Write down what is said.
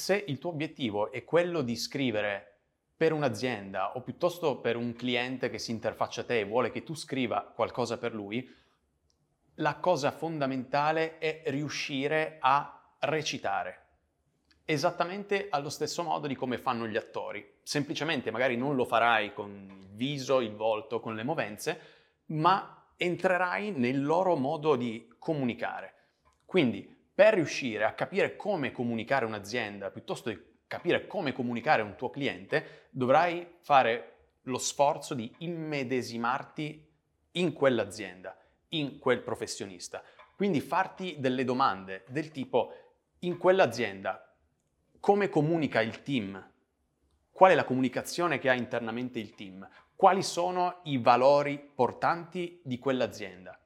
se il tuo obiettivo è quello di scrivere per un'azienda o piuttosto per un cliente che si interfaccia a te e vuole che tu scriva qualcosa per lui, la cosa fondamentale è riuscire a recitare. Esattamente allo stesso modo di come fanno gli attori. Semplicemente magari non lo farai con il viso, il volto, con le movenze, ma entrerai nel loro modo di comunicare. Quindi, per riuscire a capire come comunicare un'azienda, piuttosto di capire come comunicare un tuo cliente, dovrai fare lo sforzo di immedesimarti in quell'azienda, in quel professionista. Quindi farti delle domande del tipo in quell'azienda come comunica il team? Qual è la comunicazione che ha internamente il team? Quali sono i valori portanti di quell'azienda?